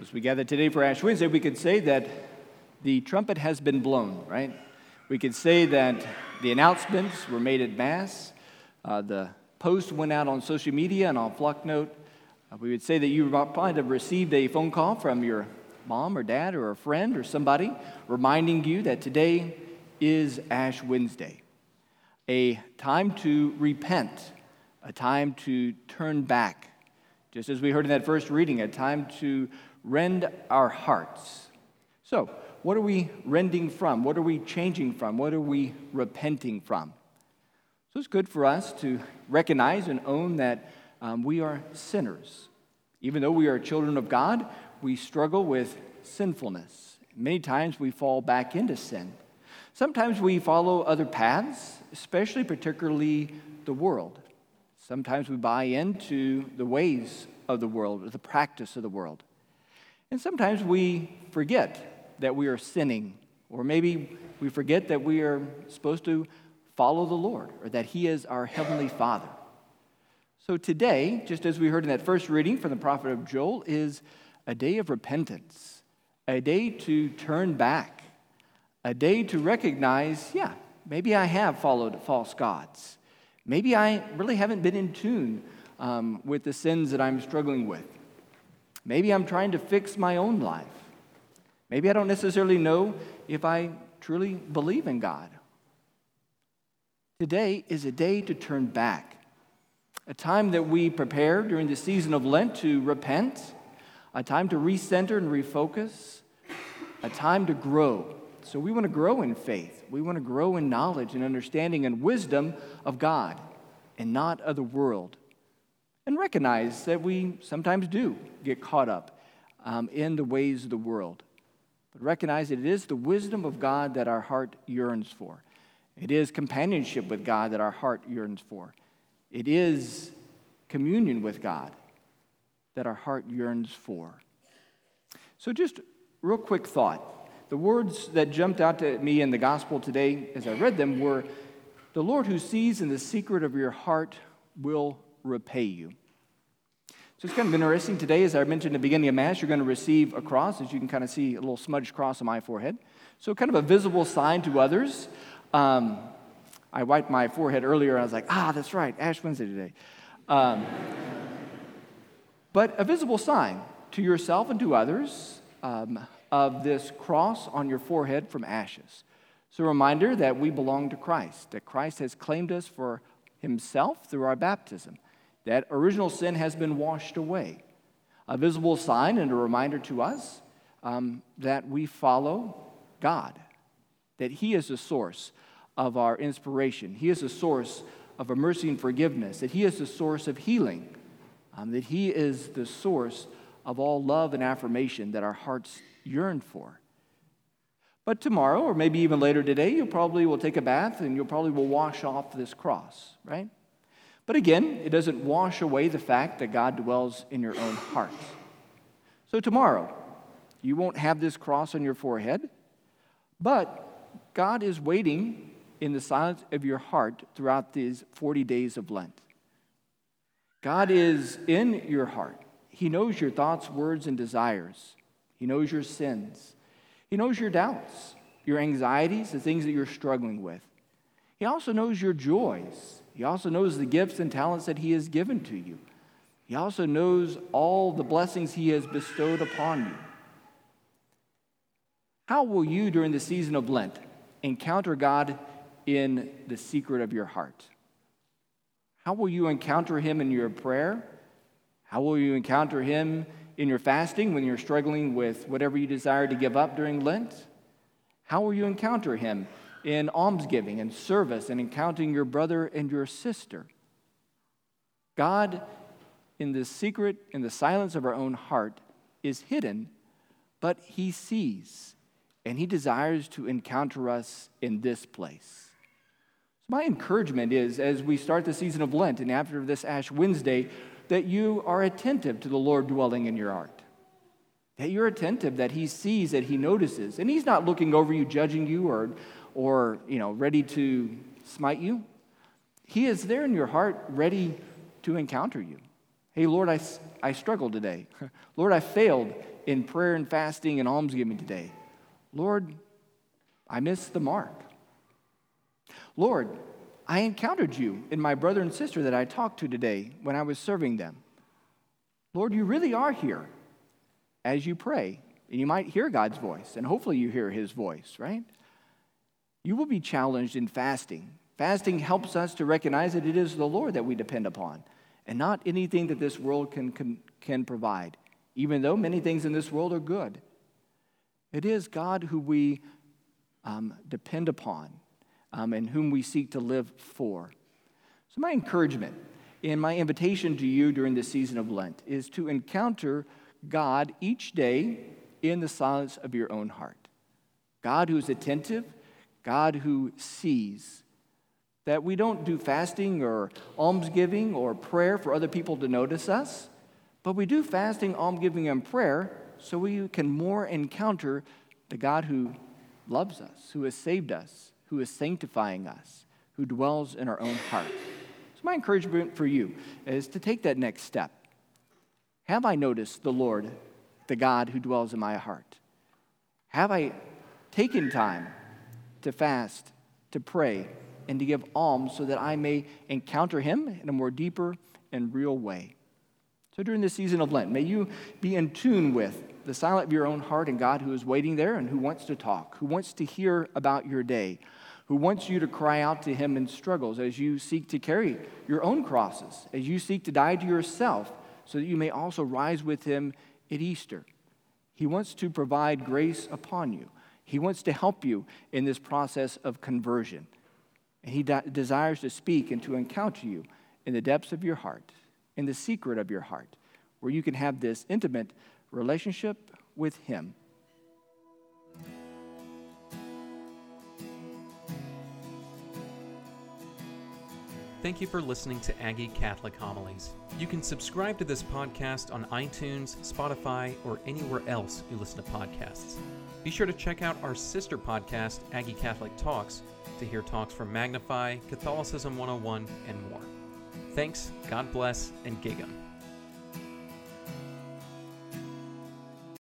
As we gather today for Ash Wednesday, we could say that the trumpet has been blown, right? We could say that the announcements were made at Mass, uh, the post went out on social media and on Flocknote. Uh, we would say that you probably have received a phone call from your mom or dad or a friend or somebody reminding you that today is Ash Wednesday, a time to repent, a time to turn back. Just as we heard in that first reading, a time to rend our hearts. So, what are we rending from? What are we changing from? What are we repenting from? So, it's good for us to recognize and own that um, we are sinners. Even though we are children of God, we struggle with sinfulness. Many times we fall back into sin. Sometimes we follow other paths, especially, particularly the world. Sometimes we buy into the ways of the world, or the practice of the world. And sometimes we forget that we are sinning, or maybe we forget that we are supposed to follow the Lord, or that He is our Heavenly Father. So today, just as we heard in that first reading from the prophet of Joel, is a day of repentance, a day to turn back, a day to recognize, yeah, maybe I have followed false gods. Maybe I really haven't been in tune um, with the sins that I'm struggling with. Maybe I'm trying to fix my own life. Maybe I don't necessarily know if I truly believe in God. Today is a day to turn back, a time that we prepare during the season of Lent to repent, a time to recenter and refocus, a time to grow. So we want to grow in faith. We want to grow in knowledge and understanding and wisdom of God and not of the world and recognize that we sometimes do get caught up um, in the ways of the world. But recognize that it is the wisdom of God that our heart yearns for. It is companionship with God that our heart yearns for. It is communion with God that our heart yearns for. So, just real quick thought. The words that jumped out to me in the gospel today as I read them were The Lord who sees in the secret of your heart will repay you. So it's kind of interesting. Today, as I mentioned at the beginning of Mass, you're going to receive a cross, as you can kind of see a little smudged cross on my forehead. So, kind of a visible sign to others. Um, I wiped my forehead earlier, and I was like, ah, that's right, Ash Wednesday today. Um, but a visible sign to yourself and to others um, of this cross on your forehead from ashes. So, a reminder that we belong to Christ, that Christ has claimed us for himself through our baptism. That original sin has been washed away. A visible sign and a reminder to us um, that we follow God, that He is the source of our inspiration, He is the source of our mercy and forgiveness, that He is the source of healing, um, that He is the source of all love and affirmation that our hearts yearn for. But tomorrow, or maybe even later today, you probably will take a bath and you probably will wash off this cross, right? But again, it doesn't wash away the fact that God dwells in your own heart. So tomorrow, you won't have this cross on your forehead, but God is waiting in the silence of your heart throughout these 40 days of Lent. God is in your heart. He knows your thoughts, words, and desires. He knows your sins. He knows your doubts, your anxieties, the things that you're struggling with. He also knows your joys he also knows the gifts and talents that He has given to you. He also knows all the blessings He has bestowed upon you. How will you, during the season of Lent, encounter God in the secret of your heart? How will you encounter Him in your prayer? How will you encounter Him in your fasting when you're struggling with whatever you desire to give up during Lent? How will you encounter Him in almsgiving and service and encountering your brother and your sister. God, in the secret, in the silence of our own heart, is hidden, but He sees, and He desires to encounter us in this place. So, my encouragement is as we start the season of Lent and after this Ash Wednesday, that you are attentive to the Lord dwelling in your heart. That you're attentive, that He sees, that He notices. And He's not looking over you, judging you, or or, you know, ready to smite you. He is there in your heart, ready to encounter you. Hey, Lord, I, I struggled today. Lord, I failed in prayer and fasting and almsgiving today. Lord, I missed the mark. Lord, I encountered you in my brother and sister that I talked to today when I was serving them. Lord, you really are here as you pray, and you might hear God's voice, and hopefully you hear his voice, right? You will be challenged in fasting. Fasting helps us to recognize that it is the Lord that we depend upon and not anything that this world can, can, can provide, even though many things in this world are good. It is God who we um, depend upon um, and whom we seek to live for. So, my encouragement and my invitation to you during this season of Lent is to encounter God each day in the silence of your own heart. God who is attentive, God who sees. That we don't do fasting or almsgiving or prayer for other people to notice us, but we do fasting, almsgiving, and prayer so we can more encounter the God who loves us, who has saved us, who is sanctifying us, who dwells in our own heart. So, my encouragement for you is to take that next step. Have I noticed the Lord, the God who dwells in my heart? Have I taken time to fast, to pray, and to give alms so that I may encounter Him in a more deeper and real way? So, during this season of Lent, may you be in tune with the silent of your own heart and God who is waiting there and who wants to talk, who wants to hear about your day, who wants you to cry out to him in struggles as you seek to carry your own crosses, as you seek to die to yourself, so that you may also rise with him at Easter. He wants to provide grace upon you. He wants to help you in this process of conversion. And he de- desires to speak and to encounter you in the depths of your heart, in the secret of your heart, where you can have this intimate relationship with him. Thank you for listening to Aggie Catholic Homilies. You can subscribe to this podcast on iTunes, Spotify, or anywhere else you listen to podcasts. Be sure to check out our sister podcast, Aggie Catholic Talks, to hear talks from Magnify, Catholicism 101, and more. Thanks, God bless, and Gig 'em.